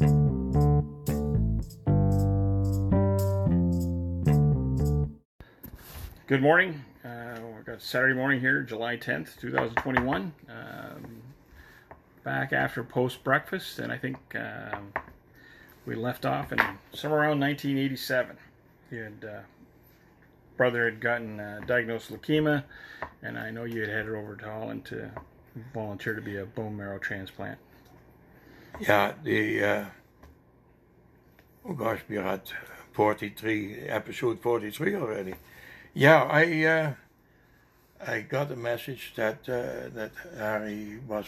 Good morning. Uh, we've got Saturday morning here, July 10th, 2021. Um, back after post breakfast, and I think um, we left off in somewhere around 1987. He had uh, brother had gotten uh, diagnosed leukemia, and I know you had headed over to Holland to volunteer to be a bone marrow transplant. Yeah, the uh, oh gosh, we're at 43, episode 43 already. Yeah, I uh, I got a message that uh, that Harry was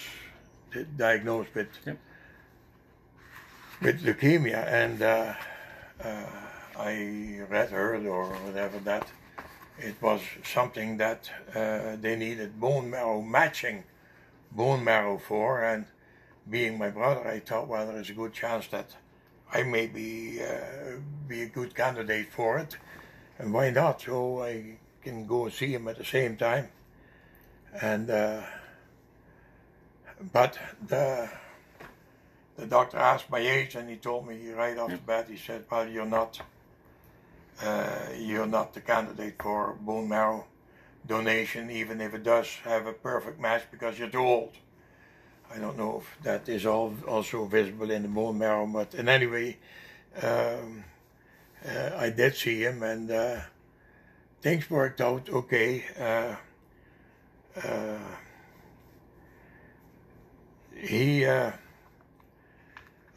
diagnosed with Yep. with leukemia, and uh, I read heard or whatever that it was something that they needed bone marrow matching bone marrow for, and being my brother, I thought well there is a good chance that I may be uh, be a good candidate for it and why not? So I can go and see him at the same time. And uh, but the the doctor asked my age, and he told me right off the bat. He said, "Well, you're not uh, you're not the candidate for bone marrow donation, even if it does have a perfect match, because you're too old." I don't know if that is all also visible in the bone marrow, but in any way. Um, uh, I did see him, and uh, things worked out okay. Uh, uh he, uh,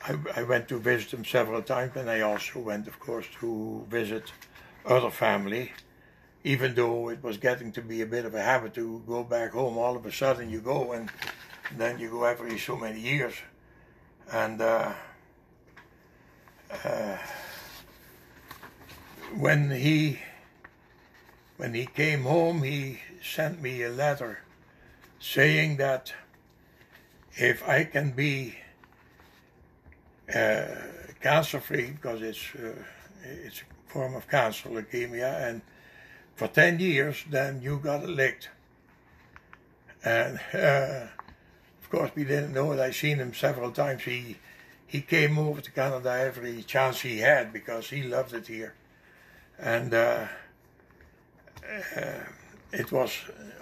I, I went to visit him several times, and I also went, of course, to visit other family. Even though it was getting to be a bit of a habit to go back home, all of a sudden you go, and then you go every so many years, and. Uh, when he when he came home, he sent me a letter saying that if I can be uh, cancer free, because it's uh, it's a form of cancer, leukemia, and for ten years, then you got licked. And uh, course, we didn't know it. I've seen him several times. He he came over to Canada every chance he had because he loved it here and uh, uh, it was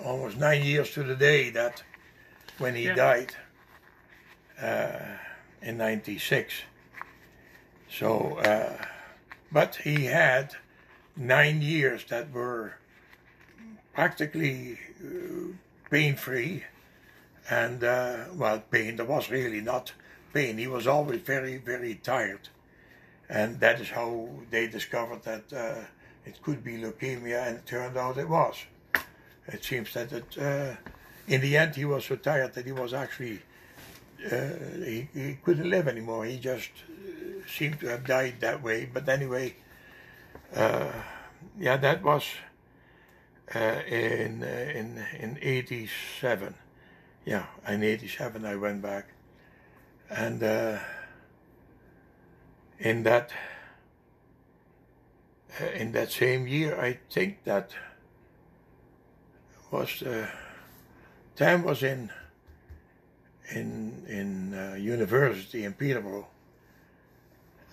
almost nine years to the day that when he yeah. died uh, in 96 so uh, but he had nine years that were practically uh, pain free and uh, well pain there was really not pain he was always very very tired and that is how they discovered that uh, it could be leukemia, and it turned out it was. It seems that it, uh, in the end, he was so tired that he was actually uh, he, he couldn't live anymore. He just uh, seemed to have died that way. But anyway, uh, yeah, that was uh, in in in '87. Yeah, in '87 I went back, and in that uh, in that same year, I think that was time was in in in uh, university in Peterborough,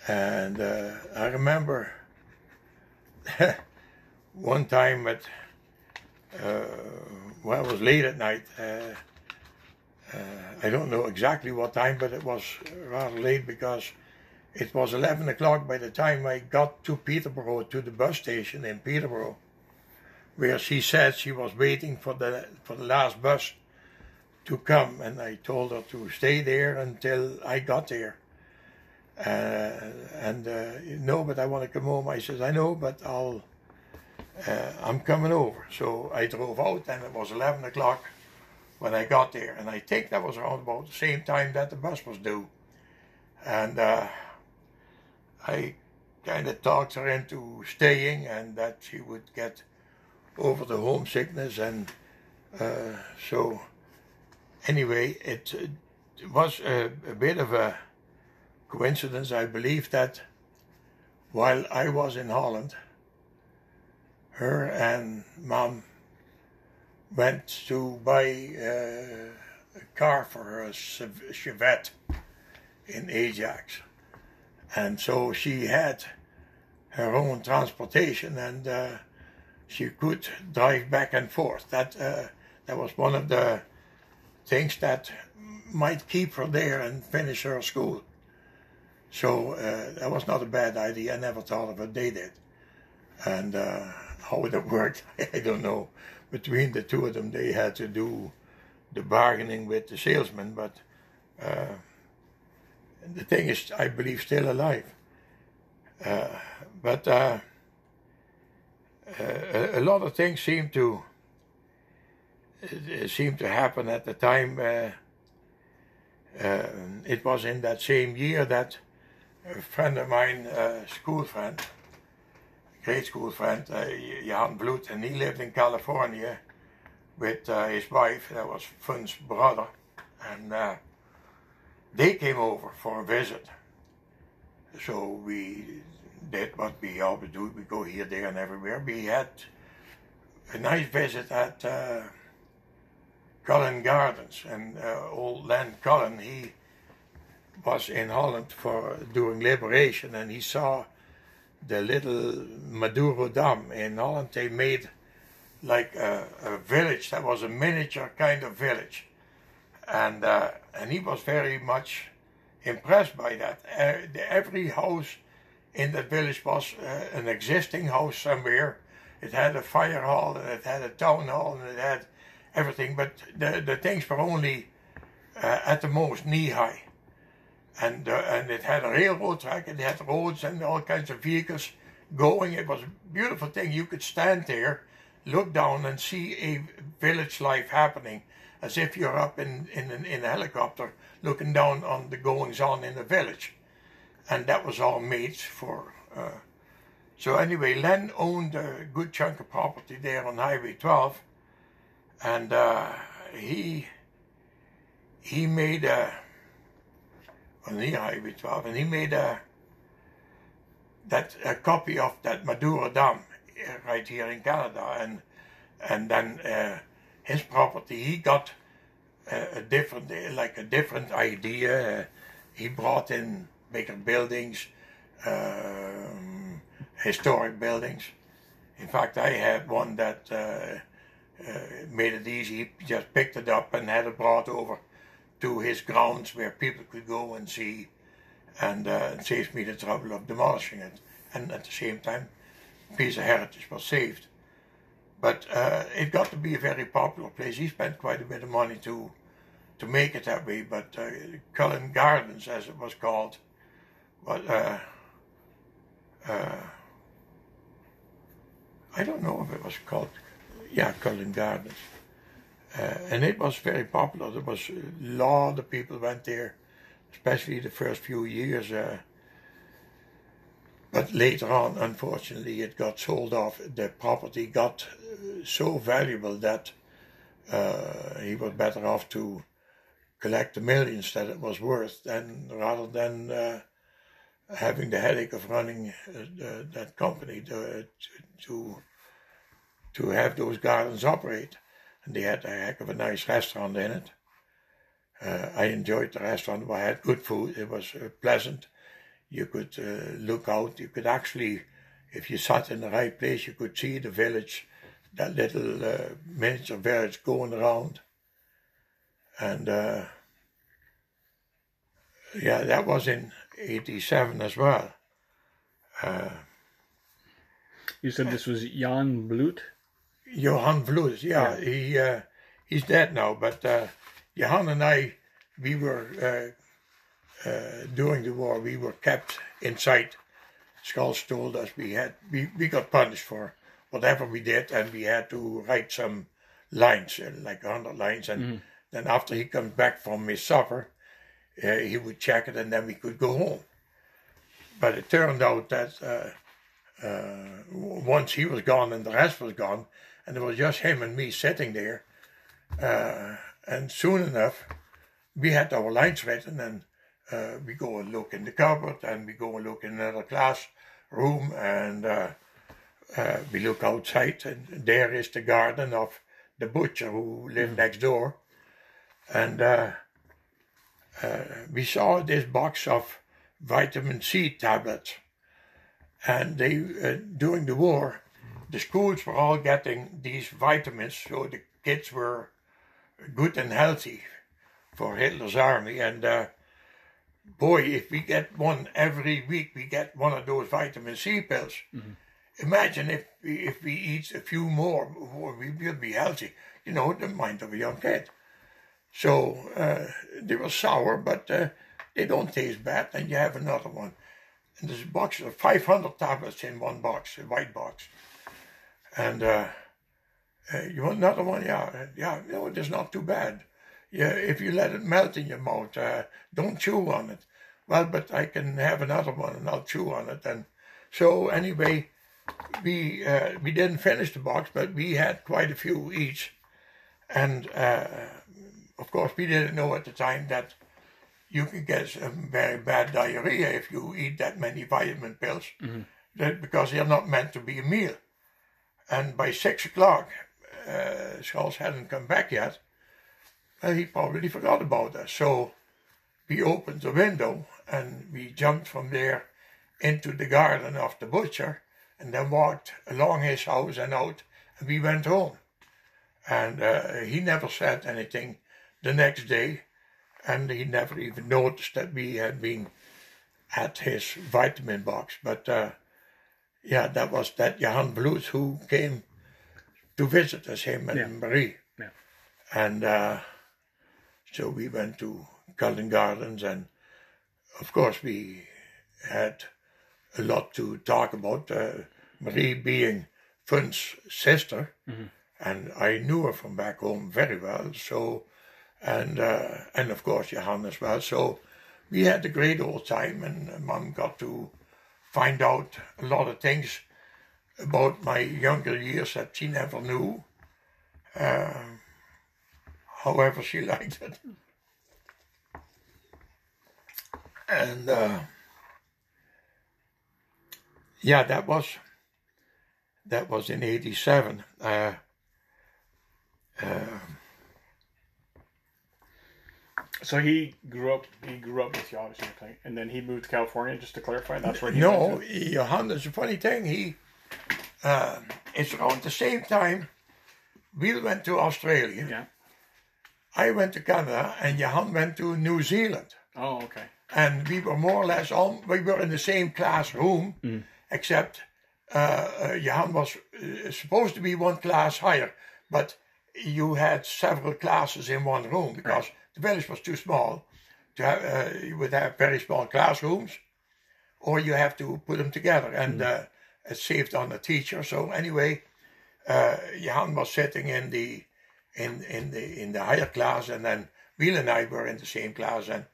and uh, I remember one time at uh, well, it was late at night. Uh, I don't know exactly what time, but it was rather late because it was 11 o'clock by the time I got to Peterborough, to the bus station in Peterborough, where she said she was waiting for the, for the last bus to come. And I told her to stay there until I got there. Uh, and uh, no, but I want to come home. I said, I know, but I'll, uh, I'm coming over. So I drove out, and it was 11 o'clock when I got there. And I think that was around about the same time that the bus was due. And uh, I kind of talked her into staying and that she would get over the homesickness. And uh, so, anyway, it, it was a, a, bit of a coincidence. I believe that while I was in Holland, her and mom went to buy uh, a car for her, a Chevette in Ajax and so she had her own transportation and uh, she could drive back and forth. That uh, that was one of the things that might keep her there and finish her school. So uh, that was not a bad idea. I never thought of it. They did, and uh, how it worked, I don't know. Between the two of them, they had to do the bargaining with the salesman, but uh, the thing is, I believe, still alive. Uh, but uh, a, a, lot of things seem to seem to happen at the time. Uh, it was in that same year that a friend of mine, a school friend, grade school friend, uh, Jan Bloed, and he lived in California with uh, his wife, that was Fun's brother, and uh, they came over for a visit. So we did what we always do, we go here, there, and everywhere. We had a nice visit at uh, Cullen Gardens, and uh, old Len Cullen, he was in Holland for doing liberation, and he saw the little Madurodam in Holland. They made like a, a, village that was a miniature kind of village, and uh, and he was very much impressed by that. Uh, every house in that village was uh, an existing house somewhere. It had a fire hall and it had a town hall and it had everything, but the the things were only uh, at the most knee high and uh, and it had a railroad track. It had roads and all kinds of vehicles going. It was a beautiful thing. You could stand there, look down, and see a village life happening, as if you're up in in in a helicopter looking down on the goings on in the village, and that was all made for. Uh, so anyway, Len owned a good chunk of property there on Highway 12, and uh, he he made a on the Highway 12, and he made a that a copy of that Madurodam uh, right here in Canada, and and then uh, his property he got a, a different like a different idea. Uh, he brought in bigger buildings, um, historic buildings. In fact, I had one that uh, uh, made it easy. He just picked it up and had it brought over to his grounds where people could go and see, and uh, me the trouble of demolishing it. And at the same time, piece of heritage was saved. But uh, it got to be a very popular place. He spent quite a bit of money to to make it that way. But uh, Cullen Gardens, as it was called, was uh, uh, I don't know if it was called, yeah, Cullen Gardens. Uh, and it was very popular. There was a lot of people went there, especially the first few years. Uh, but later on, unfortunately, it got sold off. The property got uh, so valuable that uh, he was better off to collect the millions that it was worth than rather than uh, having the headache of running uh, that company to, to to have those gardens operate and they had a heck of a nice restaurant in it. Uh, I enjoyed the restaurant. We had good food. It was uh, pleasant. You could uh, look out. You could actually, if you sat in the right place, you could see the village, that little uh, miniature village going around. And uh, yeah, that was in '87 as well. Uh, you said this was Jan Bloed. Johan Vloes, yeah, yeah. he uh, he's dead now. But uh, Johan and I, we were uh, uh, during the war, we were kept inside. Skulls told us we had we, we got punished for whatever we did, and we had to write some lines, uh, like hundred lines, and mm. then after he comes back from his supper, uh, he would check it, and then we could go home. But it turned out that once he was gone and the rest was gone, and it was just him and me sitting there. Uh, and soon enough, we had our lines written, and uh, we go and look in the cupboard, and we go and look in another classroom, and uh, uh, we look outside, and there is the garden of the butcher who lived mm. next door, and uh, uh, we saw this box of vitamin C tablets. And they, uh, during the war, the schools were all getting these vitamins, so the kids were good and healthy for Hitler's army. And uh, boy, if we get one every week, we get one of those vitamin C pills. Mm-hmm. Imagine if we, if we eat a few more, we will be healthy. You know, the mind of a young kid. So uh, they were sour, but uh, they don't taste bad. And you have another one. And there's a box of 500 tablets in one box, a white box. And uh, uh, you want another one? Yeah, yeah. No, it's not too bad. Yeah, if you let it melt in your mouth, uh, don't chew on it. Well, but I can have another one and I'll chew on it. And so anyway, we uh, we didn't finish the box, but we had quite a few each. And uh, of course, we didn't know at the time that you can get very bad diarrhea if you eat that many vitamin pills, mm-hmm. that because they're not meant to be a meal. And by six o'clock, uh, Charles hadn't come back yet. And he probably forgot about us. So we opened the window and we jumped from there into the garden of the butcher and then walked along his house and out and we went home. And uh, he never said anything the next day and he never even noticed that we had been at his vitamin box. But uh, yeah, that was that Johan Bluth who came to visit us, him and Yeah. Marie. Yeah. And uh, so we went to Cullen Gardens, and of course, we had a lot to talk about. Uh, Marie being Fun's sister, and I knew her from back home very well. So, and uh, and of course Johan as well. So we had a great old time, and Mom got to find out a lot of things about my younger years that she never knew. Um, however, she liked it. And uh, yeah, that was that was in '87. Uh, So he grew up. He grew up with you, obviously, okay? and then he moved to California. Just to clarify, that's where he no, went to? Johan, it's a funny thing. He, uh, it's around the same time. We went to Australia. Yeah. I went to Canada, and Johan went to New Zealand. Oh, okay. and we were more or less all we were in the same classroom, except uh, uh, Johan was uh, supposed to be one class higher, but you had several classes in one room because the village was too small. To have, uh, you would have very small classrooms, or you have to put them together, and uh, it saved on the teacher. So anyway, uh, Johan was sitting in the in in the in the higher class, and then Wiel and I were in the same class, and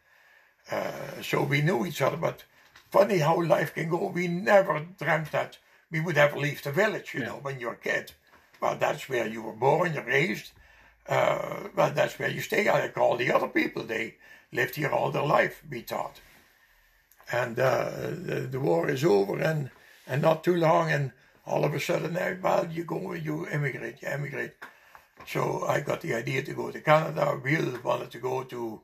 uh, so we knew each other. But funny how life can go. We never dreamt that we would ever leave the village. You know, when you're a kid, well, that's where you were born, you're raised. Uh, well, that's where you stay. Like all the other people, they lived here all their life. We thought, and uh, the, the war is over, and and not too long, and all of a sudden, uh, well, you go, you immigrate, you emigrate. So I got the idea to go to Canada. Will wanted to go to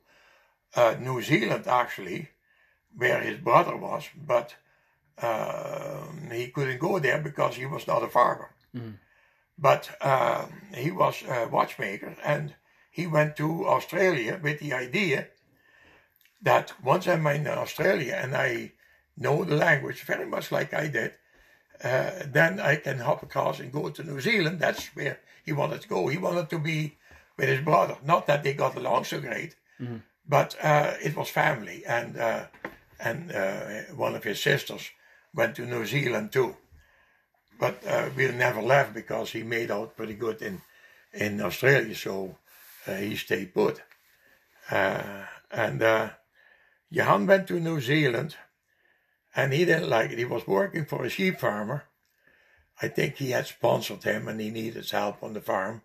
uh, New Zealand actually, where his brother was, but um, he couldn't go there because he was not a farmer. But um, he was a watchmaker, and he went to Australia with the idea that once I'm in Australia and I know the language very much like I did, uh, then I can hop across and go to New Zealand. That's where he wanted to go. He wanted to be with his brother. Not that they got along so great, but uh, it was family, and uh, and uh, one of his sisters went to New Zealand too. But uh, we never left because he made out pretty good in in Australia, so uh, he stayed put. Uh, and uh, Johan went to New Zealand, and he didn't like it. He was working for a sheep farmer. I think he had sponsored him, and he needed help on the farm.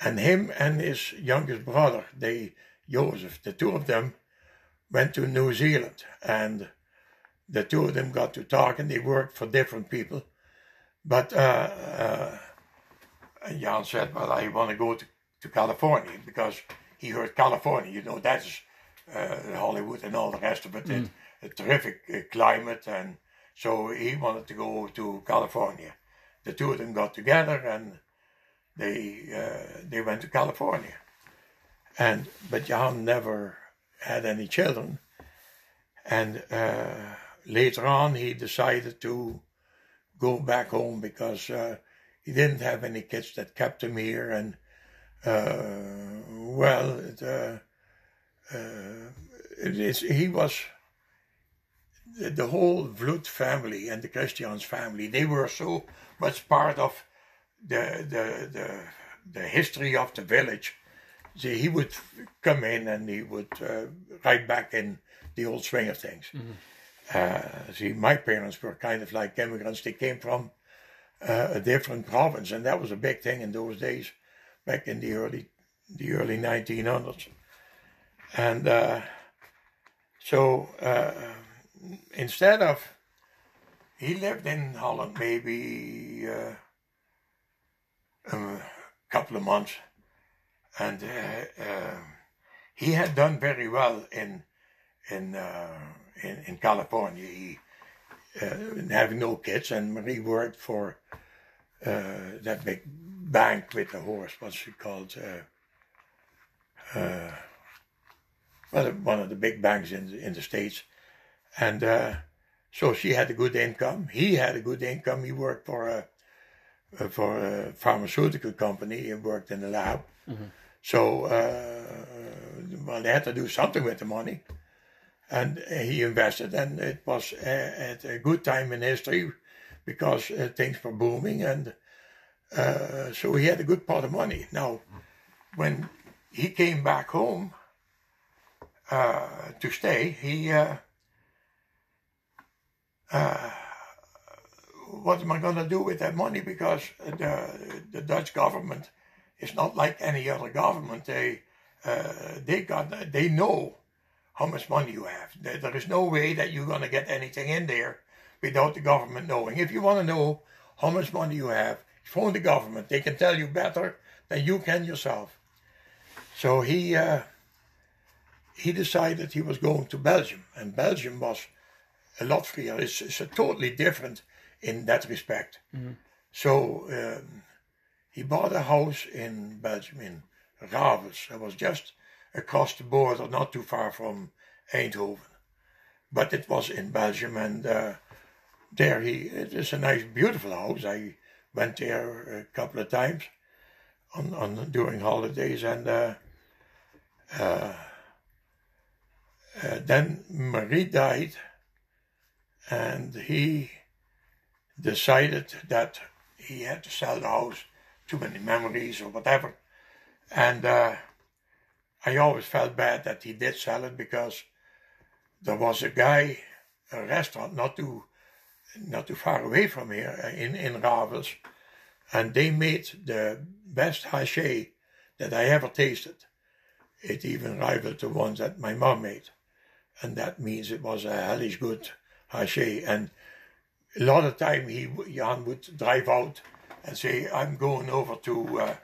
And him and his youngest brother, they Joseph, the two of them went to New Zealand, and the two of them got to talk, and they worked for different people. But uh, uh, Jan said, "Well, I want to go to, to California because he heard California. You know, that's uh, Hollywood and all the rest of it. it a terrific uh, climate, and so he wanted to go to California. The two of them got together, and they uh, they went to California. And but Jan never had any children, and uh, later on he decided to go back home because uh, he didn't have any kids that kept him here, and uh, well, it, uh, uh, it is, he was the, the whole Vloed family and the Christians family. They were so much part of the the the, the history of the village. So he would come in and he would uh, right back in the old swing of things. Mm-hmm. Uh, see, my parents were kind of like immigrants. They came from uh, a different province, and that was a big thing in those days, back in the early the early 1900s. And uh, so uh, instead of he lived in Holland maybe uh, a couple of months, and he had done very well in in in, in, California. He having no kids, and Marie worked for that big bank with the horse. What's she called? Uh, well, one of the big banks in the, in the states, and uh, so she had a good income. He had a good income. He worked for a for a pharmaceutical company. He worked in the lab. Mm-hmm. So uh, well, they had to do something with the money, and he invested, and it was at a good time in history because uh, things were booming, and uh, so he had a good pot of money. Now, when he came back home uh, to stay. He, what am I going to do with that money? Because the the Dutch government is not like any other government. They uh, they got they know how much money you have. There, there is no way that you're going to get anything in there without the government knowing. If you want to know how much money you have, phone the government. They can tell you better than you can yourself. So he uh, he decided he was going to Belgium, and Belgium was a lot freer. It's, totally different in that respect. Mm-hmm. So um, he bought a house in Belgium in Ravels. It was just across the border, not too far from Eindhoven, but it was in Belgium, and uh, there he it is a nice, beautiful house. I went there a couple of times on, on during holidays, and uh, uh, uh, then Marie died, and he decided that he had to sell the house, too many memories or whatever. And uh, I always felt bad that he did sell it because there was a guy, a restaurant not too not too far away from here uh, in, in Ravels, and they made the best haché that I ever tasted it even rivaled the ones that my mom made. And that means it was a hellish good haché. And a lot of time he Jan would drive out and say, I'm going over to uh,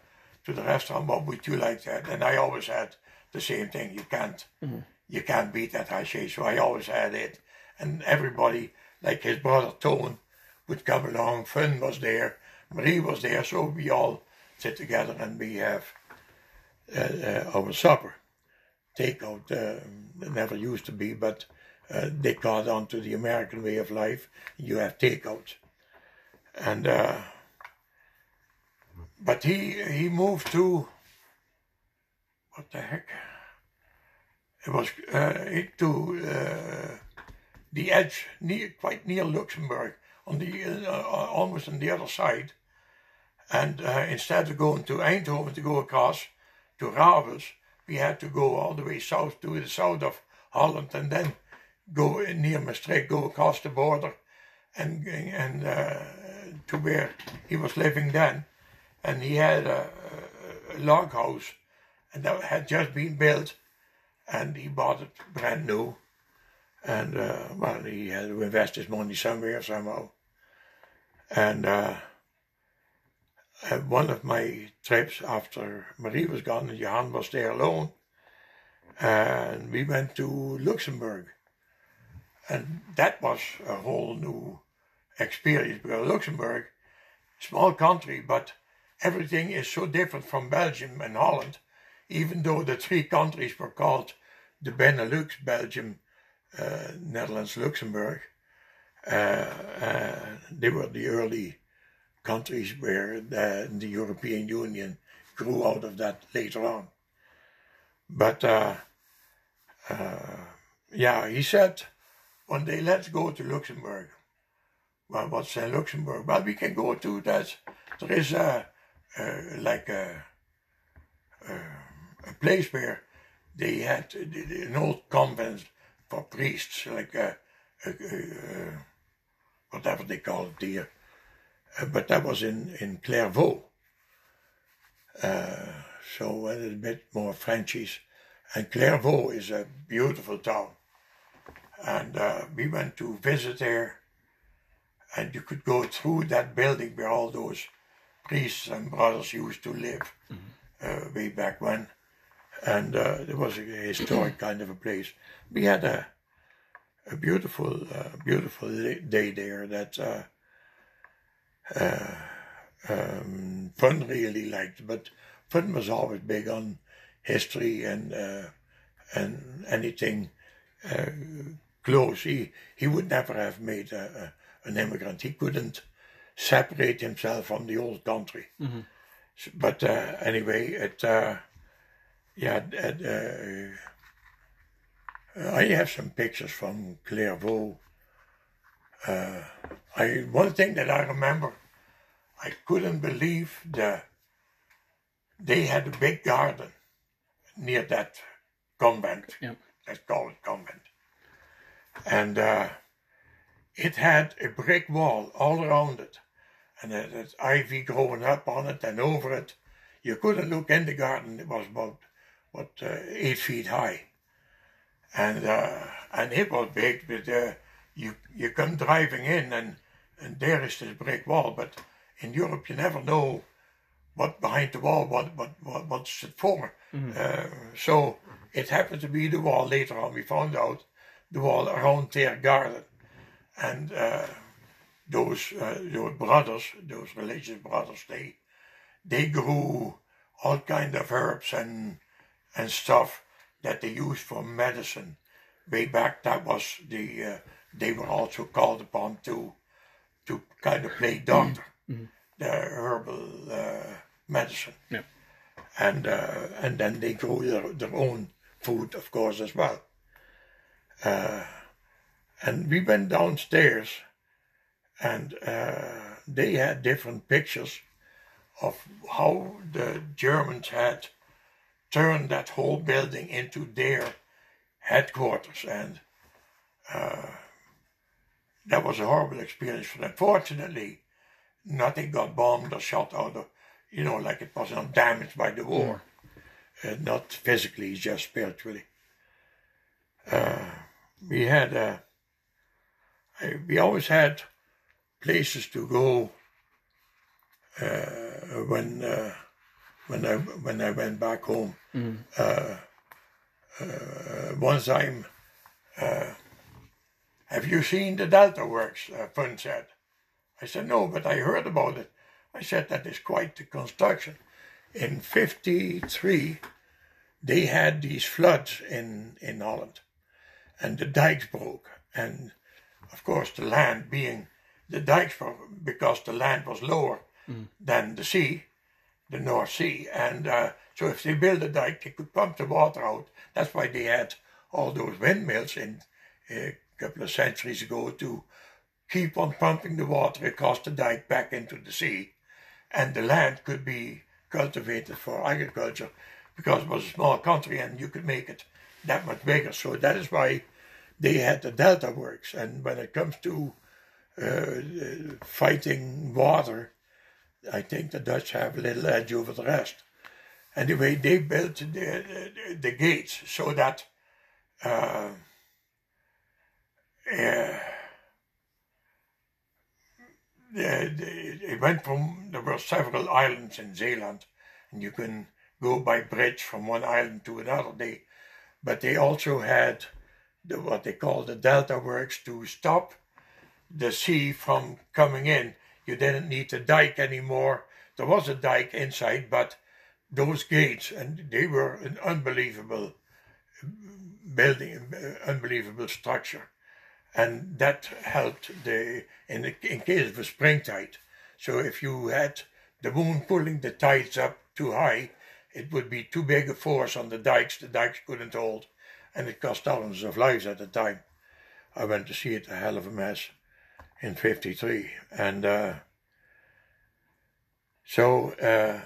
to the restaurant, what would you like that? And I always had the same thing. You can't mm-hmm. you can't beat that haché. So I always had it. And everybody, like his brother Tone, would come along. Finn was there, Marie was there, so we all sit together and we have uh, uh, our supper. Takeout uh, never used to be, but they caught on to the American way of life. You have takeout, and but he he moved to what the heck? It was uh, to uh, the edge, near, quite near Luxembourg, on the uh, almost on the other side. And instead of going to Eindhoven to go across, to Ravels, we had to go all the way south to the south of Holland and then go near Maastricht, go across the border and and uh, to where he was living then. And he had a, a, log house and that had just been built and he bought it brand new. And uh, well, he had to invest his money somewhere somehow. And uh, one of my trips after Marie was gone and Johan was there alone, and we went to Luxembourg. and that was a whole new experience because Luxembourg, small country, but everything is so different from Belgium and Holland, even though the three countries were called the Benelux, Belgium, uh, Netherlands, Luxembourg. Uh, uh, they were the early countries where the, the, European Union grew out of that later on. But uh, yeah, he said one day, let's go to Luxembourg. Well, what's in Luxembourg? Well, we can go to that. There is a, like a, a, a, place where they had an old convent for priests, like a, whatever they call it here. Uh, but that was in, in Clervaux. Uh, so a little bit more Frenchies. And Clervaux is a beautiful town. And uh, we went to visit there, and you could go through that building where all those priests and brothers used to live mm-hmm. way back when. And it was a historic kind of a place. We had a a beautiful, uh, beautiful day there that uh, uh, um, Fun really liked. But Fun was always big on history and uh, and anything uh, close. He he would never have made a, a, an immigrant. He couldn't separate himself from the old country. Mm-hmm. But uh, anyway, it yeah. It, I have some pictures from Clervaux. Uh, I one thing that I remember, I couldn't believe the they had a big garden near that convent. Yep. Let's call it convent, and uh, it had a brick wall all around it, and it had ivy growing up on it and over it. You couldn't look in the garden; it was about what uh, eight feet high and uh, and it was big. But uh, you you come driving in, and and there is this brick wall. But in Europe, you never know what behind the wall, what what, what what's it for. Mm-hmm. So it happened to be the wall. Later on, we found out the wall around their garden, and uh, those uh, those brothers, those religious brothers, they they grew all kind of herbs and and stuff that they used for medicine. Way back, that was the uh, they were also called upon to to kind of play doctor, mm-hmm. the herbal uh, medicine, yeah. and uh, and then they grew their, their own food, of course, as well. Uh, and we went downstairs, and uh, they had different pictures of how the Germans had turned that whole building into their headquarters. And uh, that was a horrible experience for them. Fortunately, nothing got bombed or shot out of, you know, like it was not damaged by the war. Uh, not physically, just spiritually. Uh, we had, uh, we always had places to go uh, when uh, when I when I went back home. Mm. Uh, uh, one time, uh, have you seen the Delta Works? Uh, Fun said. I said no, but I heard about it. I said that is quite the construction. In '53, they had these floods in in Holland, and the dikes broke, and of course the land being the dikes were because the land was lower mm. than the sea the North Sea. And uh, so if they build a dike, they could pump the water out. That's why they had all those windmills in a couple of centuries ago to keep on pumping the water across the dike back into the sea. And the land could be cultivated for agriculture because it was a small country and you could make it that much bigger. So that is why they had the delta works. And when it comes to uh, fighting water, I think the Dutch have a little edge over the rest. Anyway, they built the, the, the gates so that uh, uh, it went from, there were several islands in Zeeland, and you can go by bridge from one island to another. They, but they also had the, what they call the delta works to stop the sea from coming in. You didn't need a dike anymore. There was a dike inside, but those gates, and they were an unbelievable building, unbelievable structure. And that helped the in, the, in case of a spring tide. So if you had the moon pulling the tides up too high, it would be too big a force on the dikes. The dikes couldn't hold, and it cost thousands of lives at the time. I went to see it, a hell of a mess, in '53, and uh, so uh,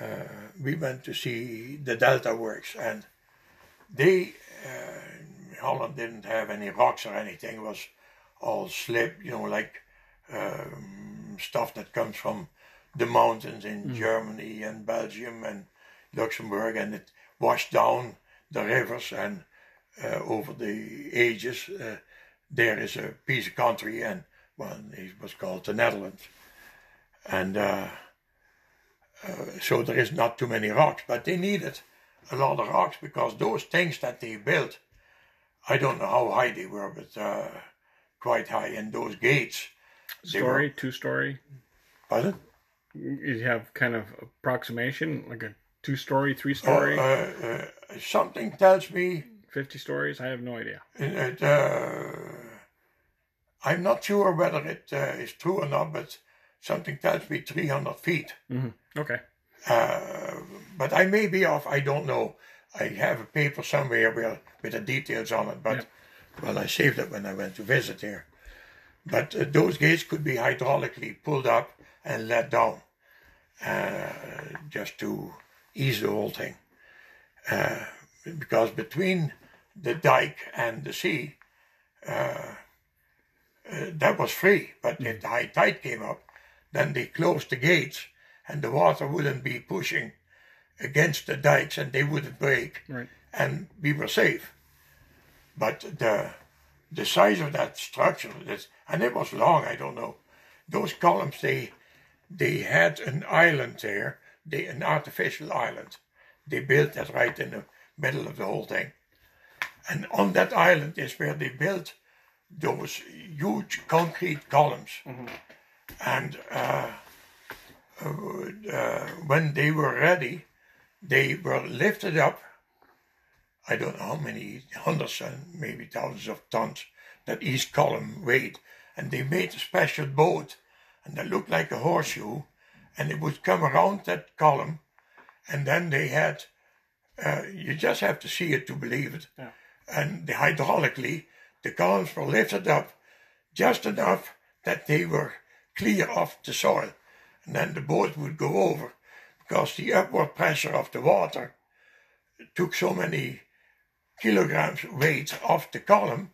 uh, we went to see the Delta Works, and they uh, Holland didn't have any rocks or anything. It was all slip, you know, like um, stuff that comes from the mountains in mm. Germany and Belgium and Luxembourg, and it washed down the rivers and uh, over the ages. Uh, there is a piece of country, and well, it was called the Netherlands, and uh, uh, so there is not too many rocks, but they needed a lot of rocks because those things that they built, I don't know how high they were, but uh, quite high, and those gates. Story, were, two story. Pardon? You have kind of approximation, like a two story, three story? Uh, uh, uh, something tells me. 50 stories? I have no idea. It, uh, I'm not sure whether it uh, is true or not, but something tells me 300 feet. Mm-hmm. Okay. Uh, but I may be off, I don't know. I have a paper somewhere where, with the details on it, but yep. well, I saved it when I went to visit here. But those gates could be hydraulically pulled up and let down just to ease the whole thing. Uh, because between the dike and the sea, uh, uh, that was free. But mm. if the high tide came up, then they closed the gates and the water wouldn't be pushing against the dikes and they wouldn't break. Right. And we were safe. But the the size of that structure, and it was long, I don't know. Those columns, they they had an island there they, an artificial island. They built that right in the middle of the whole thing. And on that island is where they built those huge concrete columns. Mm-hmm. And uh, uh, uh, when they were ready, they were lifted up. I don't know how many hundreds and maybe thousands of tons that each column weighed. And they made a special boat, and that looked like a horseshoe, and it would come around that column, and then they had. Uh, you just have to see it to believe it. Yeah. And the hydraulically, the columns were lifted up just enough that they were clear of the soil, and then the boat would go over because the upward pressure of the water took so many kilograms weight off the column,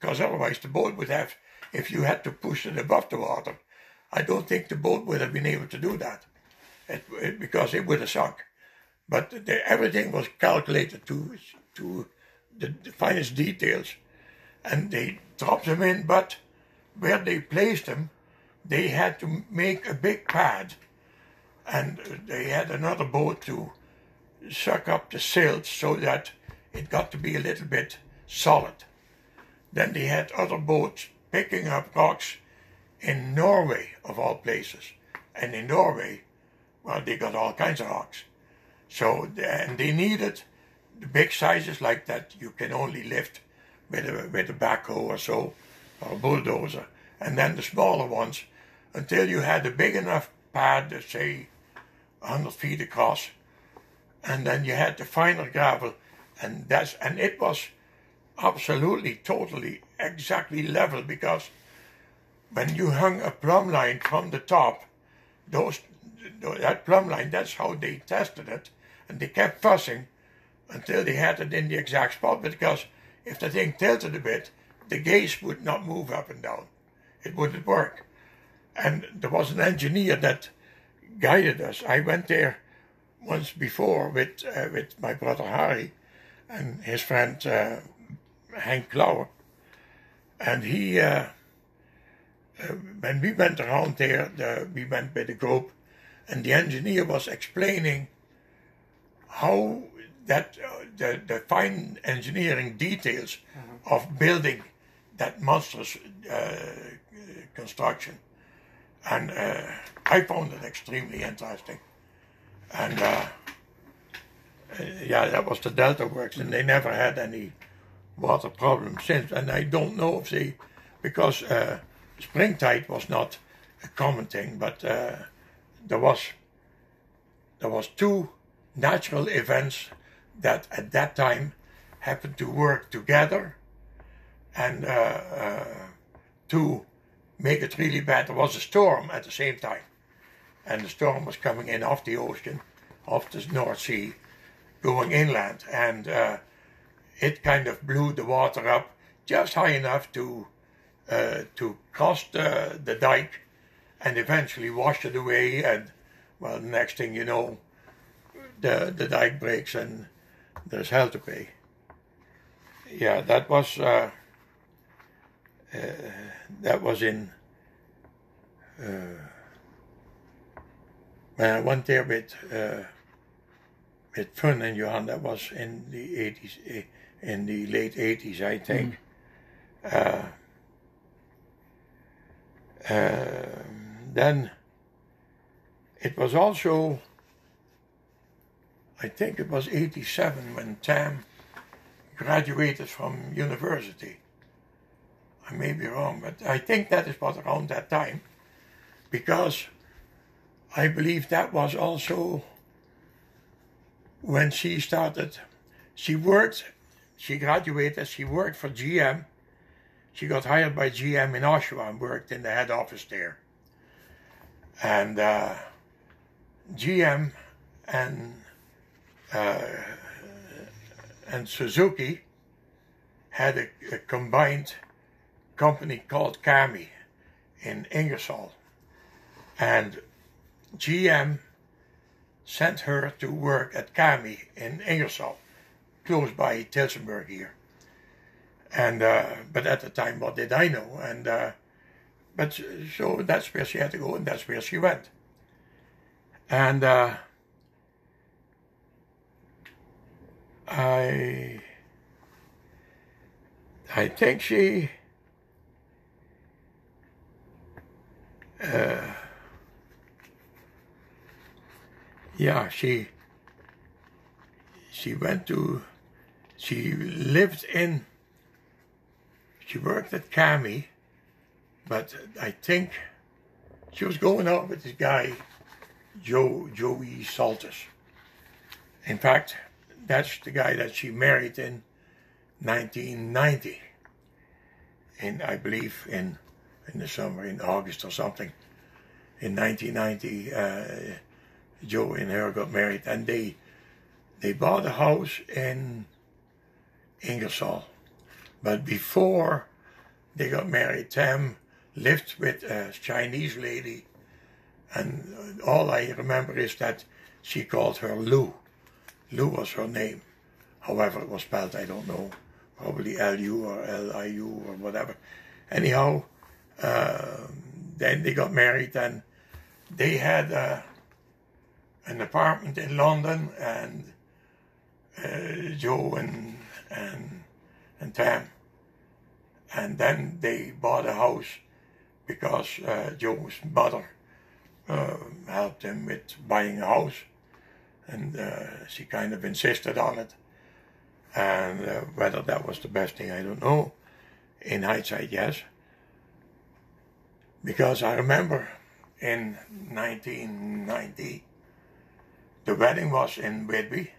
because mm-hmm. otherwise the boat would have, if you had to push it above the water, I don't think the boat would have been able to do that it, it, because it would have sunk. But the, everything was calculated to to the, the, finest details, and they dropped them in. But where they placed them, they had to make a big pad, and they had another boat to suck up the silt so that it got to be a little bit solid. Then they had other boats picking up rocks in Norway, of all places. And in Norway, well, they got all kinds of rocks. So, and they needed the big sizes like that you can only lift with a, with a backhoe or so, or a bulldozer. And then the smaller ones, until you had a big enough pad to say 100 feet across. And then you had the finer gravel, and that's and it was absolutely, totally, exactly level because when you hung a plumb line from the top, those that plumb line, that's how they tested it, and they kept fussing until they had it in the exact spot. Because if the thing tilted a bit, the gauge would not move up and down; it wouldn't work. And there was an engineer that guided us. I went there once before with uh, with my brother Harry and his friend uh, Hank Klauer, and he. Uh, uh, when we went around there, the, we went by the group, and the engineer was explaining how that uh, the the fine engineering details of building that monstrous uh, construction, and uh, I found it extremely interesting. And uh, yeah, that was the Delta Works, and they never had any water problems since. And I don't know if they, because uh, spring tide was not a common thing, but uh, there was there was two natural events that at that time happened to work together and uh, uh, to make it really bad. There was a storm at the same time, and the storm was coming in off the ocean, off the North Sea, going inland, and uh, it kind of blew the water up just high enough to uh, to cross the, the dike and eventually wash it away. And well, the next thing you know, the the dike breaks and there's hell to pay. Yeah, that was uh, uh, that was in. Uh, when I went there with uh, with Fun and Johan, that was in the eighties, in the late eighties, I think. Uh, um, then it was also, I think it was 87 when Tam graduated from university. I may be wrong, but I think that is was around that time because I believe that was also when she started. She worked, she graduated, she worked for GM. She got hired by GM in Oshawa and worked in the head office there. And uh, GM and uh, and Suzuki had a, a, combined company called CAMI in Ingersoll. And GM sent her to work at CAMI in Ingersoll, close by Tillsonburg here. And uh, but at the time, what did I know? And uh, but so that's where she had to go, and that's where she went. And uh, I I think she uh, yeah she she went to she lived in she worked at CAMI but I think she was going out with this guy Joe Joey Saltus in fact that's the guy that she married in 1990 in I believe in in the summer in August or something. In 1990 uh, Joe and her got married and they they bought a house in Ingersoll. But before they got married Tam lived with a Chinese lady and all I remember is that she called her Lou Lou was her name. However it was spelled, I don't know. Probably L-U or L-I-U or whatever. Anyhow, uh, then they got married and they had uh, an apartment in London and uh, Joe and, and, and Tam. And then they bought a house because uh, Joe's mother uh, helped him with buying a house and uh, she kind of insisted on it. And uh, whether that was the best thing, I don't know. In hindsight, yes. Because I remember in 1990, the wedding was in Whitby,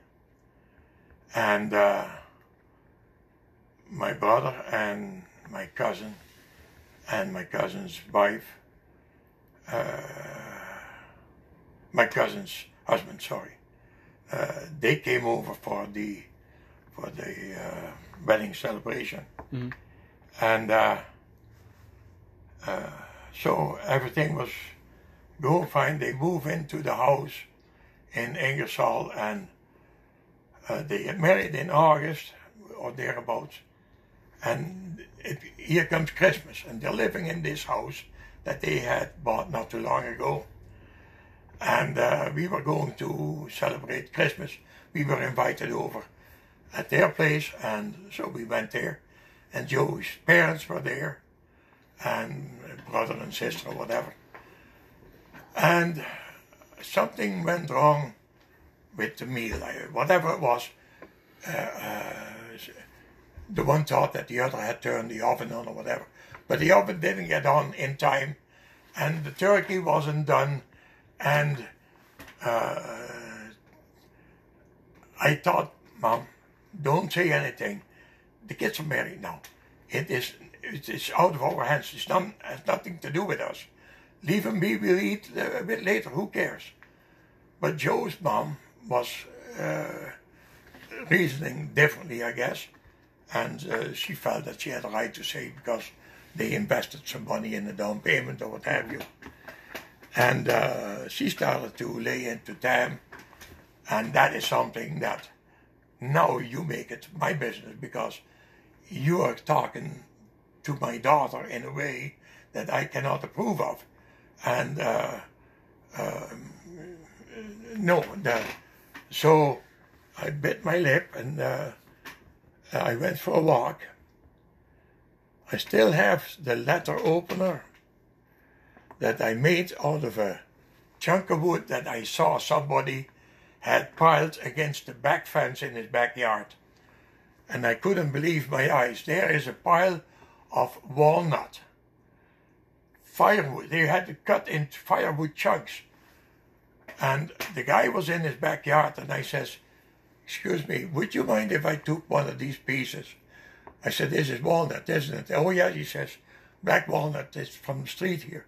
and uh, my brother and my cousin and my cousin's wife, uh, my cousin's husband, sorry, uh, they came over for the for the uh, wedding celebration, Mhm. and uh, uh, so everything was going fine. They move into the house in Ingersoll, and uh, they get married in August or thereabouts. And it, here comes Christmas, and they're living in this house that they had bought not too long ago. And uh, we were going to celebrate Christmas. We were invited over at their place, and so we went there. And Joe's parents were there, and brother and sister or whatever. And something went wrong with the meal, whatever it was. Uh, uh, the one thought that the other had turned the oven on or whatever, but the oven didn't get on in time, and the turkey wasn't done, and uh, I thought, Mom, don't say anything. The kids are married now. It is it's out of our hands. It's not, has nothing to do with us. Leave them be. We'll eat a bit later. Who cares? But Joe's mom was uh, reasoning differently, I guess, and uh, she felt that she had a right to say because they invested some money in the down payment or what have you. And uh, she started to lay into them, and that is something that now you make it my business because you are talking to my daughter in a way that I cannot approve of. And uh, uh, no, the, so I bit my lip and uh, I went for a walk. I still have the letter opener that I made out of a chunk of wood that I saw somebody had piled against the back fence in his backyard. And I couldn't believe my eyes. There is a pile of walnut. Firewood. They had to cut into firewood chunks. And the guy was in his backyard, and I says, Excuse me, would you mind if I took one of these pieces? I said, This is walnut, isn't it? Oh, yeah, he says, Black walnut is from the street here.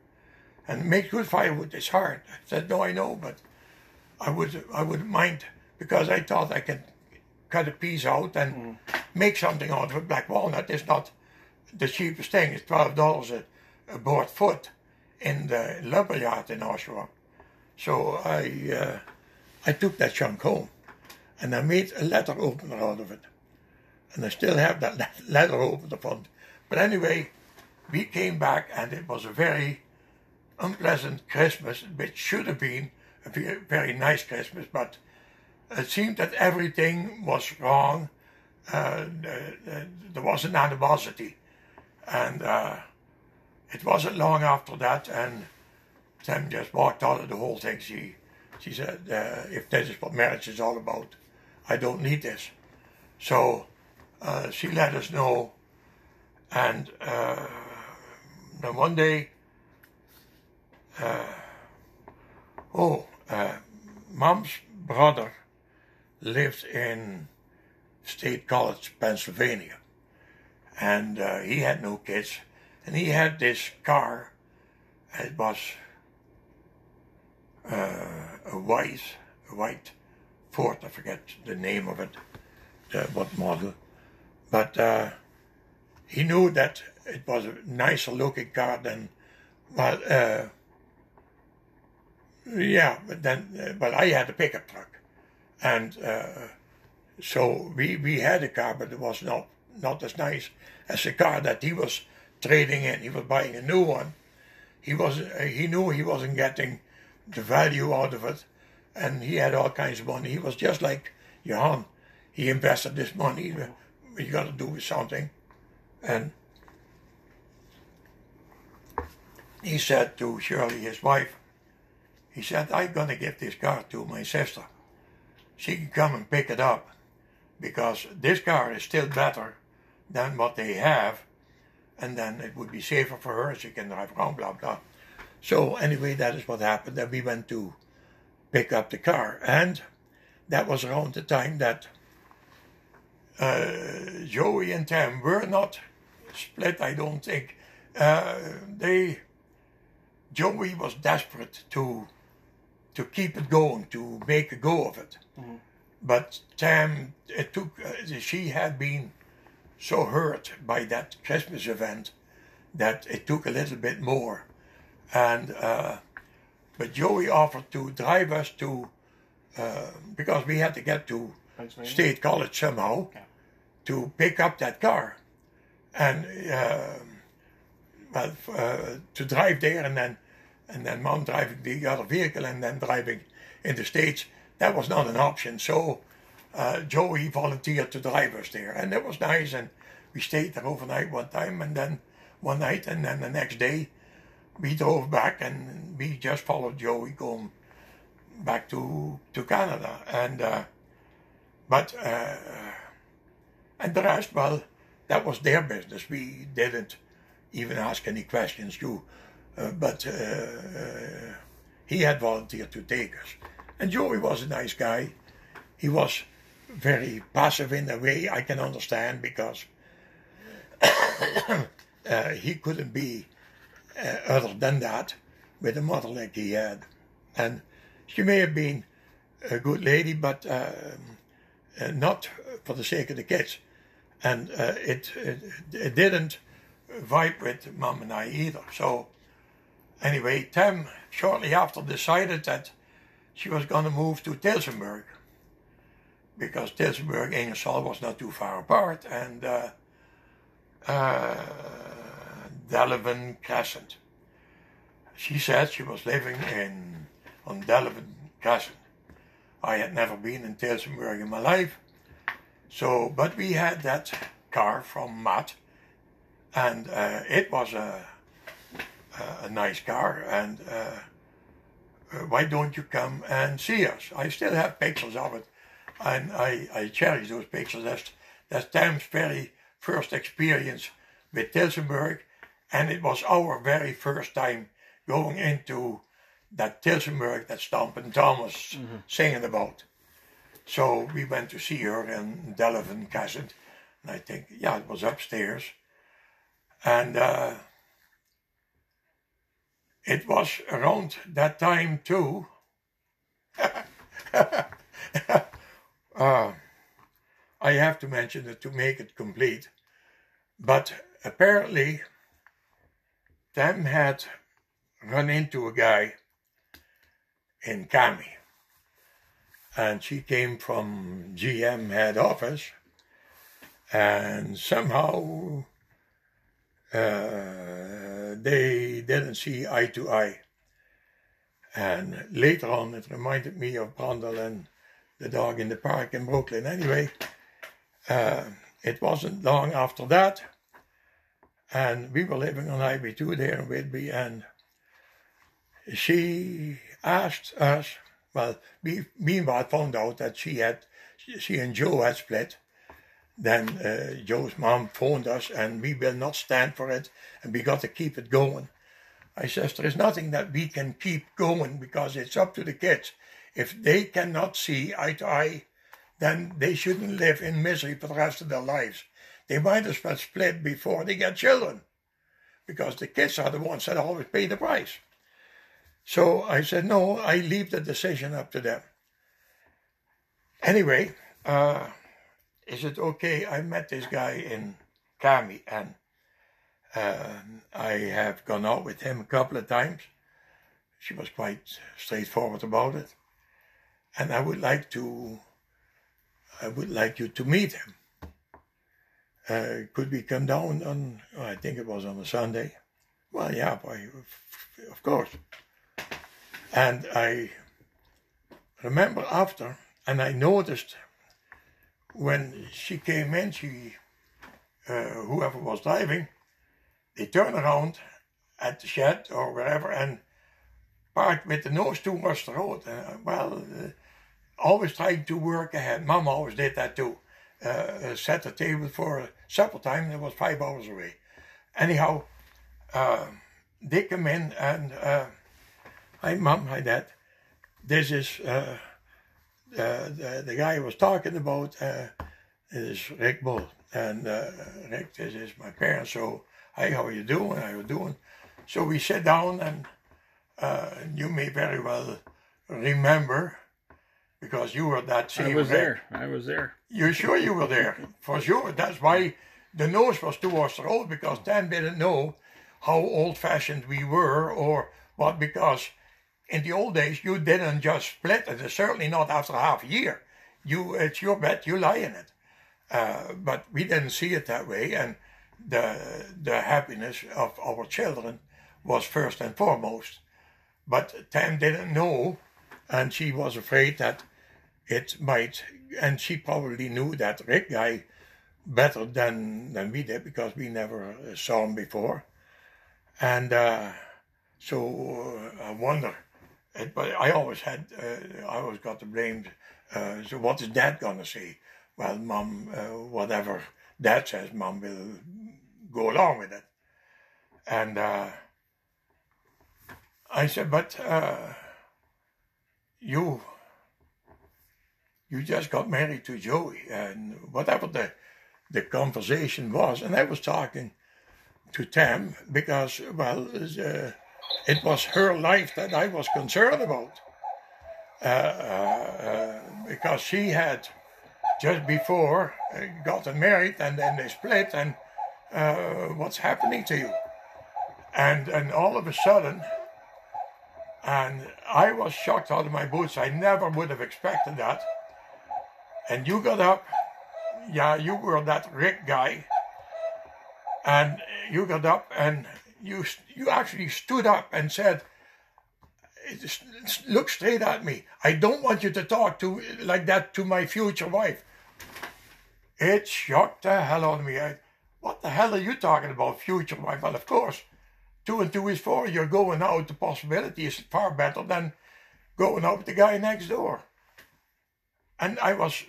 And make good firewood is hard. I said, No, I know, but I would I wouldn't mind because I thought I could cut a piece out and mm. make something out of it. Black walnut is not the cheapest thing. It's twelve dollars a, a board foot in the lumber yard in Oshawa. So I uh, I took that chunk home and I made a letter opener out of it. And I still have that letter opener from But anyway, we came back and it was a very unpleasant Christmas, which should have been a very nice Christmas, but it seemed that everything was wrong. Uh, uh, there was an animosity. And uh, it wasn't long after that, and Sam just walked out of the whole thing. She, she said, uh, if this is what marriage is all about, I don't need this. So uh, she let us know. And uh, then one day, oh, mom's brother lived in State College, Pennsylvania and uh, he had no kids, and he had this car. It was uh, a white, a white Ford. I forget the name of it, the, what model, but uh, he knew that it was a nicer looking car than, well, uh, yeah, but then, uh, but I had a pickup truck, and uh, so we we had a car, but it was not not as nice as the car that he was trading in. He was buying a new one. He was uh, he knew he wasn't getting the value out of it, and he had all kinds of money. He was just like Johan. He invested this money. You got to do with something, and he said to Shirley, his wife, he said, "I'm gonna give this car to my sister. She can come and pick it up." because this car is still better than what they have, and then it would be safer for her. She can drive around, blah blah. So anyway, that is what happened. Then we went to pick up the car, and that was around the time that uh, Joey and Tam were not split. I don't think uh, they. Joey was desperate to to keep it going, to make a go of it. Mm-hmm. But Tam, it took. Uh, she had been so hurt by that Christmas event that it took a little bit more. And uh, but Joey offered to drive us to uh, because we had to get to State College somehow okay. to pick up that car, and uh, well uh, to drive there and then and then mom driving the other vehicle and then driving in the States, that was not an option. So uh, Joey volunteered to drive us there, and it was nice. And we stayed there overnight one time, and then one night, and then the next day we drove back, and we just followed Joey going back to to Canada, and uh, but uh, and the rest, well, that was their business. We didn't even ask any questions. You, uh, but uh, uh, he had volunteered to take us, and Joey was a nice guy. He was very passive in a way I can understand because uh, he couldn't be uh, other than that with a mother like he had. And she may have been a good lady, but um, not for the sake of the kids. And it, it, it didn't vibe with mom and I either. So anyway, Tam shortly after decided that she was going to move to Tillsonburg because Tillsonburg, Ingersoll was not too far apart, and uh, uh, Delavan Crescent. She said she was living in on Delavan Crescent. I had never been in Tillsonburg in my life, so but we had that car from Matt, and uh, it was a, a, a nice car, and uh, uh, why don't you come and see us? I still have pictures of it, and I, I cherish those pictures. That's that's Tam's very first experience with Tillsonburg, and it was our very first time going into that Tillsonburg that Stompin' Tom was mm-hmm. singing about. So we went to see her in Delavan Crescent, and I think, yeah, it was upstairs. And uh, it was around that time too. uh, I have to mention it to make it complete. But apparently, Tam had run into a guy in CAMI. And she came from GM head office, and somehow uh, they didn't see eye to eye. And later on, it reminded me of Brandel and the dog in the park in Brooklyn. Anyway, uh, it wasn't long after that, and we were living on IB2 there in Whitby, and she asked us, well, we meanwhile found out that she had, she and Joe had split, then uh, Joe's mom phoned us and we will not stand for it and we got to keep it going. I says, there is nothing that we can keep going because it's up to the kids. If they cannot see eye to eye, then they shouldn't live in misery for the rest of their lives. They might as well split before they get children because the kids are the ones that always pay the price. So I said, no, I leave the decision up to them. Anyway, uh, is it okay? I met this guy in CAMI and uh, I have gone out with him a couple of times. She was quite straightforward about it. And I would like to, I would like you to meet him. Uh, could we come down on, oh, I think it was on a Sunday? Well, yeah, boy, of course. And I remember after, and I noticed when she came in, she, uh, whoever was driving, they turned around at the shed or wherever and parked with the nose towards the road. Uh, well, uh, always trying to work ahead. Mom always did that too. Uh, uh set the table for supper time, it was five hours away. Anyhow, uh, they come in and, uh, hi mom, hi dad. This is uh, the, the guy I was talking about uh, is Rick Bull. And uh, Rick, this is my parents. So, hi, how are you doing? How are you doing? So we sat down and uh, you may very well remember because you were that same. I was there. I was there. You sure you were there? For sure. That's why the nose was towards the road because Dan didn't know how old fashioned we were or what because in the old days, you didn't just split it. Certainly not after half a year. You, it's your bet. You lie in it. Uh, but we didn't see it that way, and the the happiness of our children was first and foremost. but Tam didn't know, and she was afraid that it might, and she probably knew that Rick guy better than than we did because we never saw him before, and uh, so uh, I wonder. It, but I always had, uh, I always got the blame. Uh, so what is Dad gonna say? Well, Mom, uh, whatever Dad says, Mom will go along with it. And uh, I said, but uh, you, you just got married to Joey, and whatever the the conversation was, and I was talking to Tam because, well, uh, it was her life that I was concerned about. Uh, uh, because she had just before uh, gotten married and then they split, and uh, what's happening to you? And, and all of a sudden, and I was shocked out of my boots. I never would have expected that. And you got up, yeah, you were that Rick guy, and you got up and you you actually stood up and said, "Look straight at me. I don't want you to talk to like that to my future wife." It shocked the hell out of me. I, what the hell are you talking about, future wife? Well, of course, two and two is four. You're going out. The possibility is far better than going out with the guy next door. And I was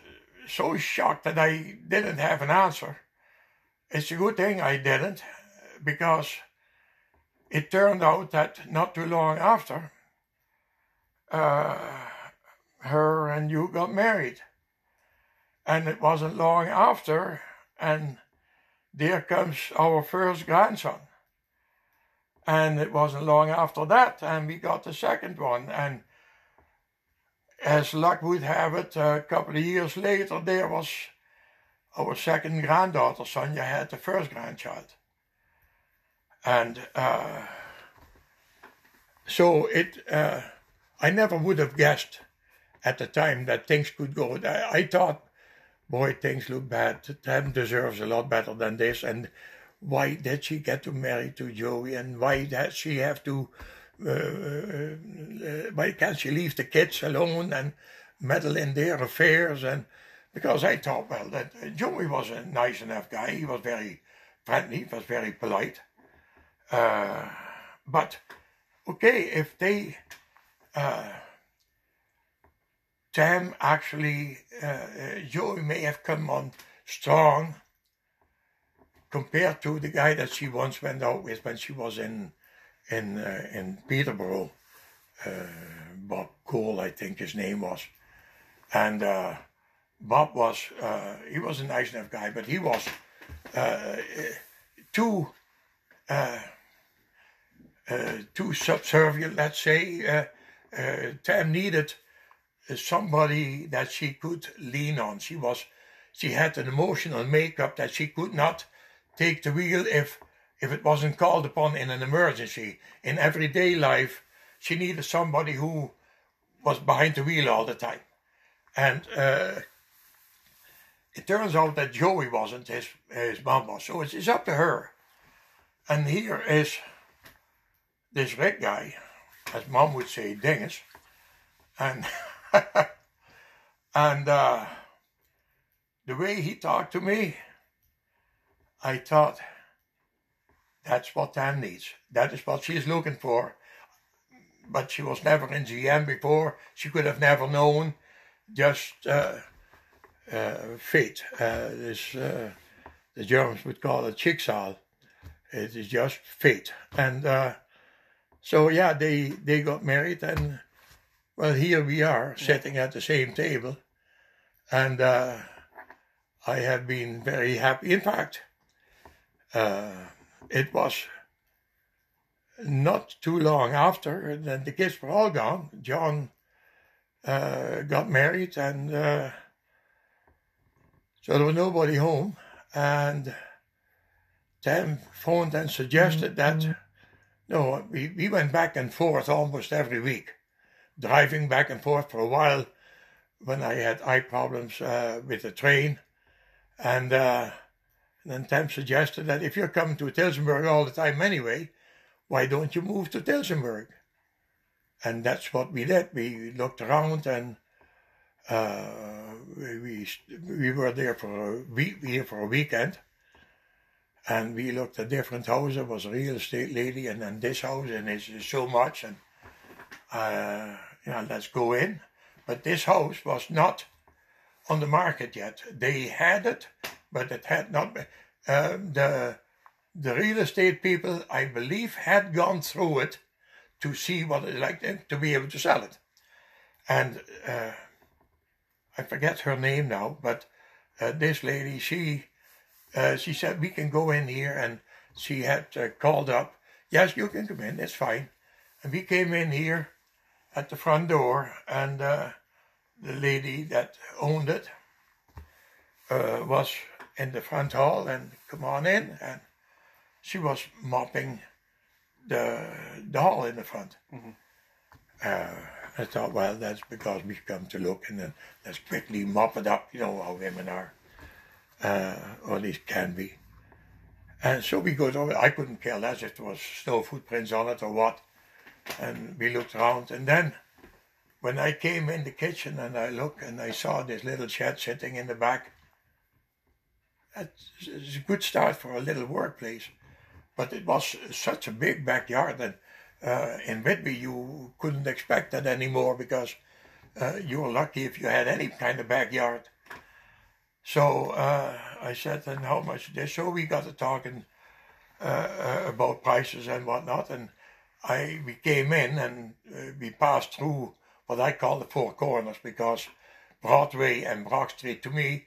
so shocked that I didn't have an answer. It's a good thing I didn't, because it turned out that not too long after, uh, her and you got married. And it wasn't long after, and there comes our first grandson. And it wasn't long after that, and we got the second one. And as luck would have it, a couple of years later, there was our second granddaughter, Sonia, had the first grandchild. And uh, so it, uh, I never would have guessed at the time that things could go. I, I thought, boy, things look bad. Tam deserves a lot better than this. And why did she get to marry to Joey? And why does she have to? Uh, uh, why can't she leave the kids alone and meddle in their affairs? And because I thought, well, that Joey was a nice enough guy. He was very friendly. Was very polite. Uh, but okay, if they uh, actually uh, Joey may have come on strong compared to the guy that she once went out with when she was in in uh, in Peterborough. Uh, Bob Cole, I think his name was, and uh, Bob was uh, he was a nice enough guy, but he was uh, too uh, too subservient, let's say. Uh, uh, Tam needed somebody that she could lean on. She was, she had an emotional makeup that she could not take the wheel if if it wasn't called upon in an emergency. In everyday life, she needed somebody who was behind the wheel all the time. And uh, it turns out that Joey wasn't his his mom so it's, it's up to her. And here is this red guy, as mom would say, dingus, and and uh, the way he talked to me, I thought that's what Tam needs. That is what she's looking for. But she was never in GM before. She could have never known. Just uh, uh, fate. Uh, this uh, the Germans would call it Schicksal. It is just fate. And uh, so yeah, they they got married, and well, here we are sitting at the same table, and uh, I have been very happy. In fact, uh, it was not too long after then the kids were all gone. John uh, got married, and uh, so there was nobody home, and Tam phoned and suggested that mm-hmm. No, we, we went back and forth almost every week, driving back and forth for a while when I had eye problems uh, with the train. And, uh, then Tam suggested that if you're coming to Tillsonburg all the time anyway, why don't you move to Tillsonburg? and that's what we did. We looked around and uh, we we were there for a week here for a weekend, and we looked at different houses. There was a real estate lady, and then this house, and it's so much, and uh, know, let's go in. But this house was not on the market yet. They had it, but it had not. Been, uh, the the real estate people, I believe, had gone through it to see what it's like to be able to sell it, and. Uh, I forget her name now, but uh, this lady, she uh, she said we can go in here, and she had uh, called up. Yes, you can come in. It's fine. And we came in here at the front door, and uh, the lady that owned it uh, was in the front hall, and come on in, and she was mopping the the hall in the front. Mm-hmm. Uh, I thought, well, that's because we've come to look and then let's quickly mop it up, you know how women are, uh, or at least can be. And so we go over. I couldn't care less if there was snow footprints on it or what. And we looked around. And then when I came in the kitchen and I looked and I saw this little shed sitting in the back, it's a good start for a little workplace. But it was such a big backyard that uh, in Whitby, you couldn't expect that anymore because uh, you were lucky if you had any kind of backyard. So uh, I said, and how much is this? So we got to talking uh, uh, about prices and whatnot, and I we came in and uh, we passed through what I call the four corners because Broadway and Brock Street to me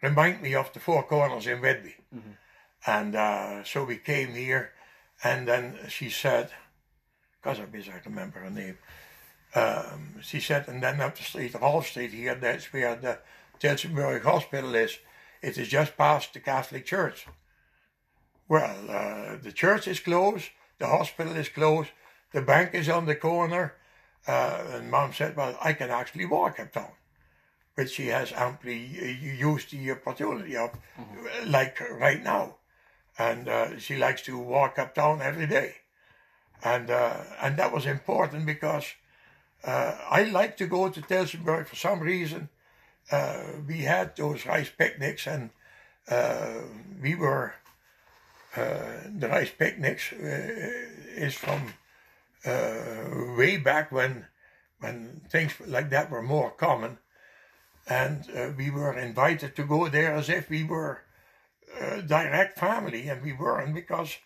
remind me of the four corners in Whitby. Mm-hmm. And so we came here, and then she said, because I wish I remember her name. Um, she said, and then up the street, Hall Street here, that's where the Tillsonburg Hospital is. It is just past the Catholic Church. Well, uh, the church is closed, the hospital is closed, the bank is on the corner. Uh, and mom said, well, I can actually walk uptown. Which she has amply used the opportunity of, mm-hmm. like right now. And uh, she likes to walk uptown every day and uh, and that was important because uh, I like to go to Tillsonburg for some reason. Uh, we had those rice picnics, and uh, we were uh, the rice picnics uh, is from way back when when things like that were more common, and we were invited to go there as if we were direct family, and we weren't because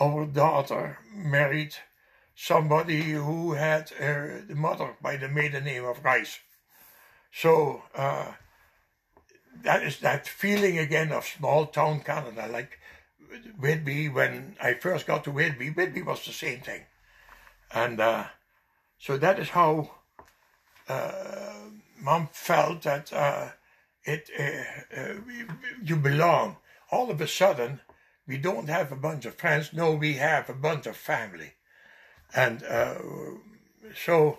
our daughter married somebody who had uh, the mother by the maiden name of Rice. So uh, that is that feeling again of small town Canada, like Whitby. When I first got to Whitby, Whitby was the same thing, and uh, so that is how uh, Mom felt that uh, it uh, you belong. All of a sudden, we don't have a bunch of friends. No, we have a bunch of family. And uh, so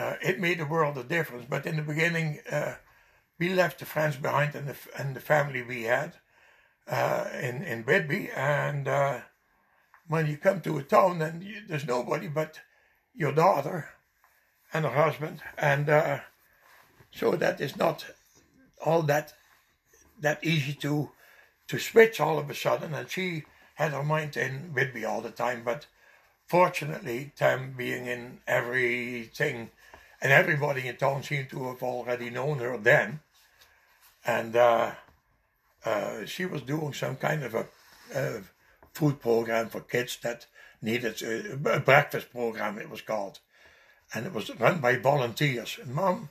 uh, it made a world of difference. But in the beginning, uh, we left the friends behind and the, and the family we had uh, in, in Whitby. And uh, when you come to a town, then you, there's nobody but your daughter and her husband. And uh, so that is not all that that easy to to switch all of a sudden, and she had her mind in Whitby all the time. But fortunately, Tam being in everything, and everybody in town seemed to have already known her then, and uh, uh, she was doing some kind of a, a, food program for kids that needed a, a breakfast program. It was called, and it was run by volunteers. And mom,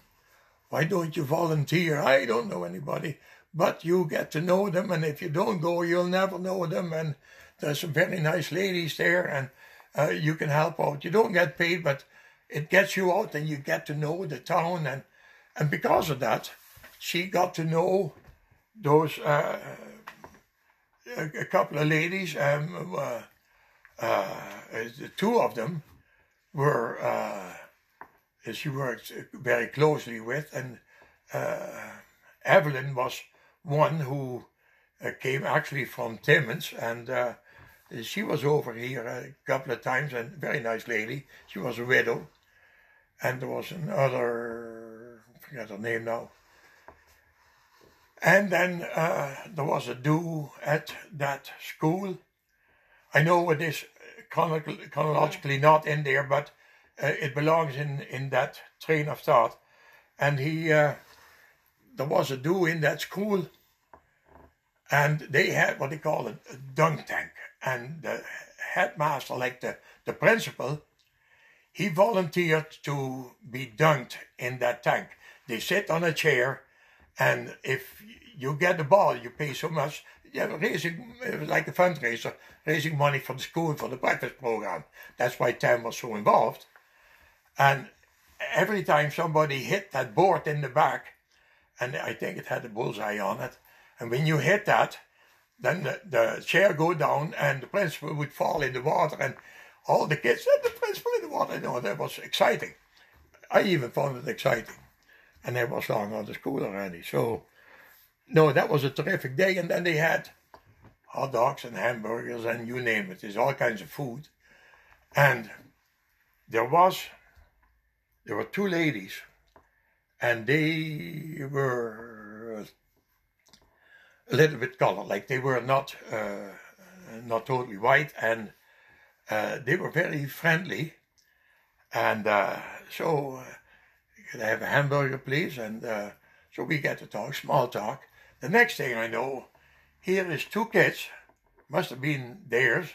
why don't you volunteer? I don't know anybody but you get to know them. And if you don't go, you'll never know them. And there's some very nice ladies there, and uh, you can help out. You don't get paid, but it gets you out, and you get to know the town. And and because of that, she got to know those uh, a, a, couple of ladies. Um, uh, uh the two of them were uh, she worked very closely with, and uh, Evelyn was one who uh, came actually from Timmins, and she was over here a couple of times, and very nice lady. She was a widow, and there was another, I forget her name now. And then uh, there was a do at that school. I know it is chronologically not in there, but uh, it belongs in, in that train of thought. And he, uh, there was a do in that school, and they had what they call a, a dunk tank. And the headmaster, like the, the principal, he volunteered to be dunked in that tank. They sit on a chair, and if you get the ball, you pay so much. Yeah, raising uh, like a fundraiser, raising money for the school for the breakfast program. That's why Tim was so involved. And every time somebody hit that board in the back, and I think it had a bullseye on it, and when you hit that, then the, the chair go down and the principal would fall in the water and all the kids said the in the water. You know, that was exciting. I even found it exciting. And I was long on the school already. So, no, that was a terrific day. And then they had hot dogs and hamburgers and you name it. There's all kinds of food. And there was, there were two ladies and they were a little bit colored, like they were not, uh, not totally white and uh, they were very friendly. And uh, so, uh, could I have a hamburger, please? And uh, so we get to talk, small talk. The next thing I know, here is two kids, must have been theirs,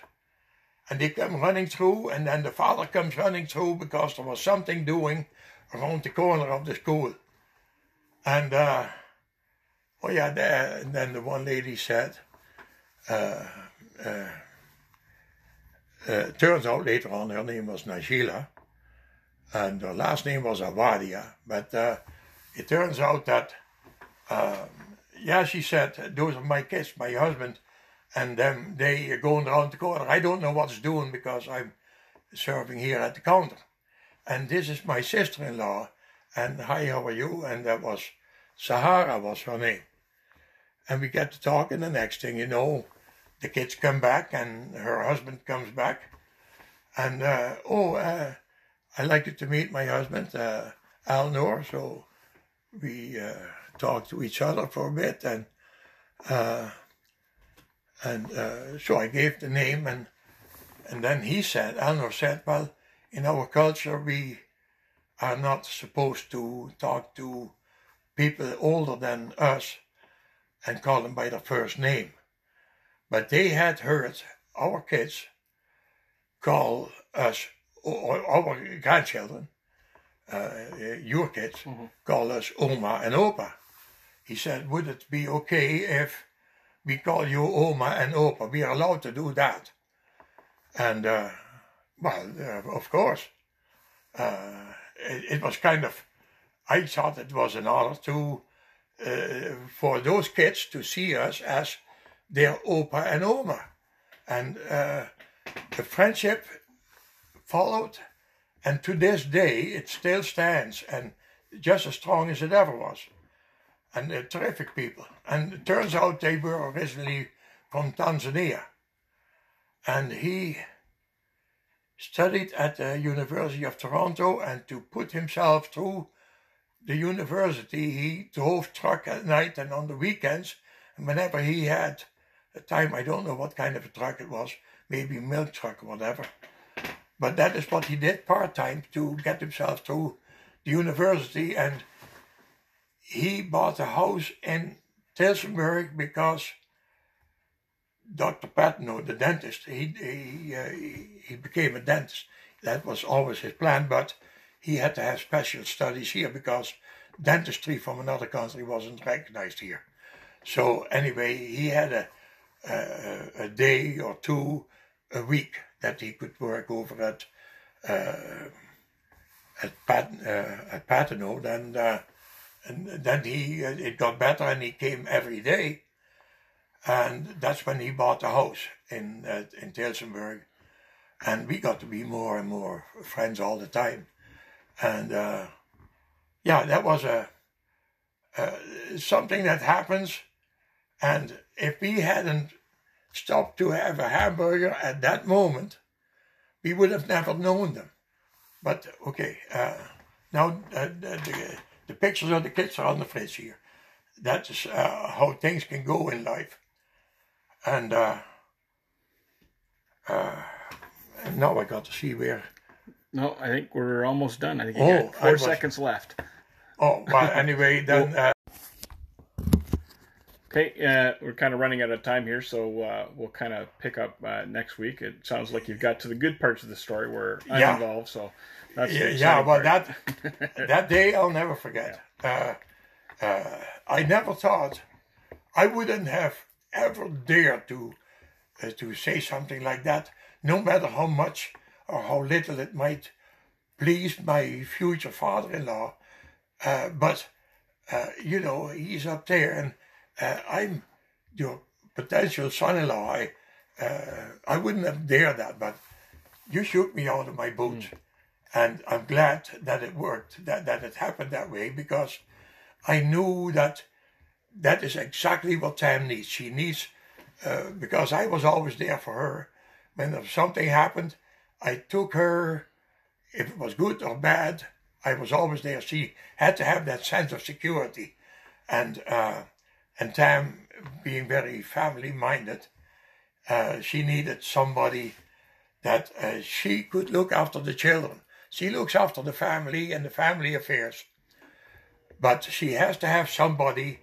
and they come running through, and then the father comes running through because there was something doing around the corner of the school. And, uh, oh yeah, there, and then the one lady said, uh, uh, uh, turns out later on her name was Najila, and her last name was Awadia. But uh, it turns out that, um, yeah, she said, those are my kids, my husband, and um, they are going around the corner. I don't know what's doing because I'm serving here at the counter. And this is my sister-in-law, and hi, how are you? And that was Sahara was her name. And we get to talking, the next thing you know, the kids come back and her husband comes back. And, uh, oh, uh, I'd like you to meet my husband, uh, Alnor. So we uh, talked to each other for a bit. And, uh, and uh, so I gave the name. And, and then he said, Alnor said, well, in our culture, we are not supposed to talk to people older than us and call them by their first name. But they had heard our kids call us, or our grandchildren, uh, your kids, mm-hmm. call us Oma and Opa. He said, would it be okay if we call you Oma and Opa? We are allowed to do that. And, uh, well, uh, of course, uh, it, it, was kind of, I thought it was an honor to, uh, for those kids to see us as their opa and oma. And uh, the friendship followed, and to this day it still stands and just as strong as it ever was. And they're terrific people. And it turns out they were originally from Tanzania. And he studied at the University of Toronto, and to put himself through the university, he drove truck at night and on the weekends. And whenever he had the time, I don't know what kind of a truck it was, maybe a milk truck or whatever. But that is what he did part time to get himself through the university. And he bought a house in Tillsonburg because Dr. Patino, the dentist, he, he, uh, he became a dentist. That was always his plan, but he had to have special studies here because dentistry from another country wasn't recognized here. So anyway, he had a uh, a day or two a week that he could work over at uh, at Pat, uh, at uh, and then he uh, it got better, and he came every day, and that's when he bought a house in uh, in Tillsonburg, and we got to be more and more friends all the time, and yeah, that was a something that happens, and if we hadn't stopped to have a hamburger at that moment, we would have never known them. But okay, uh, Now, uh, the, the, the pictures of the kids are on the fridge here. That is uh, how things can go in life. And uh, uh, now I got to see where. No, I think we're almost done. I think you Oh, got four was- seconds left. Oh, well, anyway, then. Uh, Okay, uh, we're kind of running out of time here, so uh, we'll kind of pick up uh, next week. It sounds like you've got to the good parts of the story where I'm Yeah. involved, so that's yeah, yeah, well, part. that that day I'll never forget. Uh, uh, I never thought I wouldn't have ever dared to uh, to say something like that, no matter how much or how little it might please my future father-in-law. Uh, but uh, you know, he's up there, and uh, I'm your potential son-in-law. I uh, I wouldn't have dared that, but you shook me out of my boots. And I'm glad that it worked, that, that it happened that way, because I knew that that is exactly what Tam needs. She needs, uh, because I was always there for her. When something happened, I took her, if it was good or bad, I was always there. She had to have that sense of security. And, uh, and Tam, being very family minded, uh, she needed somebody that uh, she could look after the children. She looks after the family and the family affairs. But she has to have somebody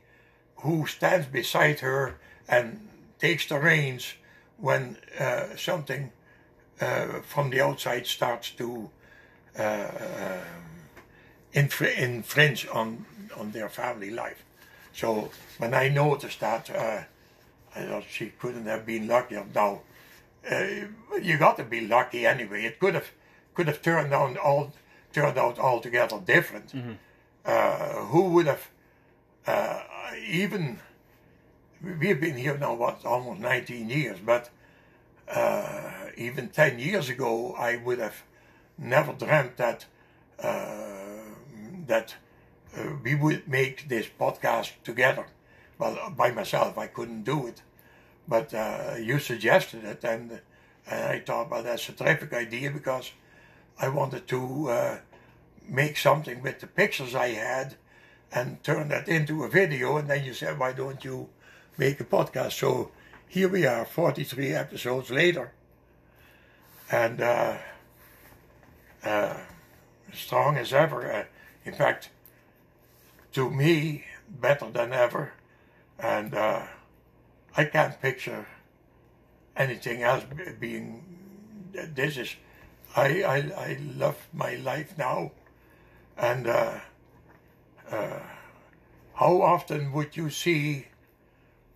who stands beside her and takes the reins when uh, something uh, from the outside starts to uh, infr- infringe on, on their family life. So when I noticed that, uh, I thought she couldn't have been luckier. Now, uh, you got to be lucky anyway. It could have could have turned out all turned out altogether different. Uh, who would have uh, even we've been here now what almost 19 years, but uh, even 10 years ago I would have never dreamt that uh, that uh, we would make this podcast together. Well, by myself I couldn't do it, but uh, you suggested it, and, and I thought, well, that's a terrific idea because I wanted to uh, make something with the pictures I had and turn that into a video. And then you said, why don't you make a podcast? So here we are, 43 episodes later. And uh, uh, strong as ever. Uh, in fact, to me, better than ever. And uh, I can't picture anything else being. This is. I, I, I love my life now. And uh, uh, how often would you see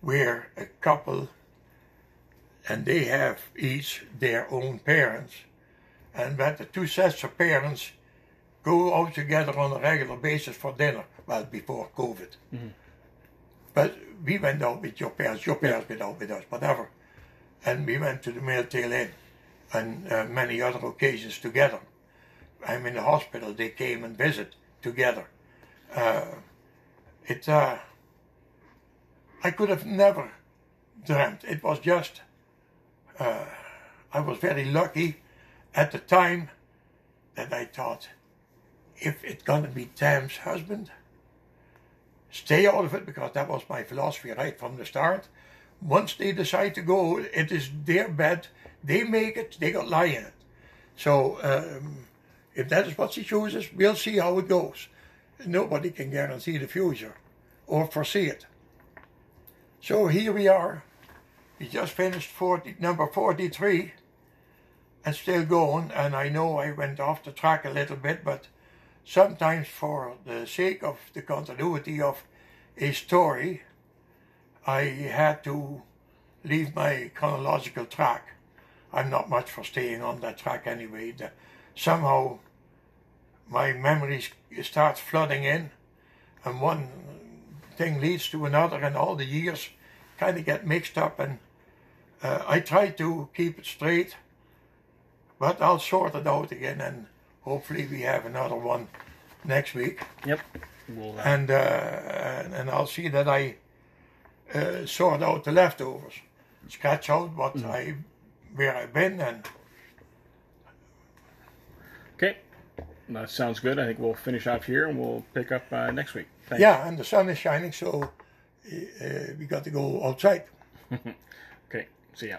where a couple and they have each their own parents, and that the two sets of parents go out together on a regular basis for dinner? Well, before COVID. But we went out with your parents, your parents went out with us, whatever. And we went to the Milltail Inn and uh, many other occasions together. I'm in the hospital, they came and visit together. Uh, it, uh, I could have never dreamt. It was just, uh, I was very lucky at the time that I thought, if it's gonna be Tam's husband, stay out of it because that was my philosophy right from the start. Once they decide to go, it is their bed. They make it. They got lie in it. So um, if that is what she chooses, we'll see how it goes. Nobody can guarantee the future or foresee it. So here we are. We just finished 40, number 43 and still going. And I know I went off the track a little bit, but sometimes for the sake of the continuity of a story, I had to leave my chronological track. I'm not much for staying on that track anyway. The, somehow my memories start flooding in, and one thing leads to another, and all the years kind of get mixed up. And uh, I try to keep it straight, but I'll sort it out again, and hopefully we have another one next week. Yep. We'll, uh, And uh, and, and I'll see that I uh, sort out the leftovers, sketch out what I where I've been, and okay. that sounds good. I think we'll finish off here and we'll pick up uh, next week. Thanks. Yeah, and the sun is shining, so uh, we got to go outside. Okay. See ya.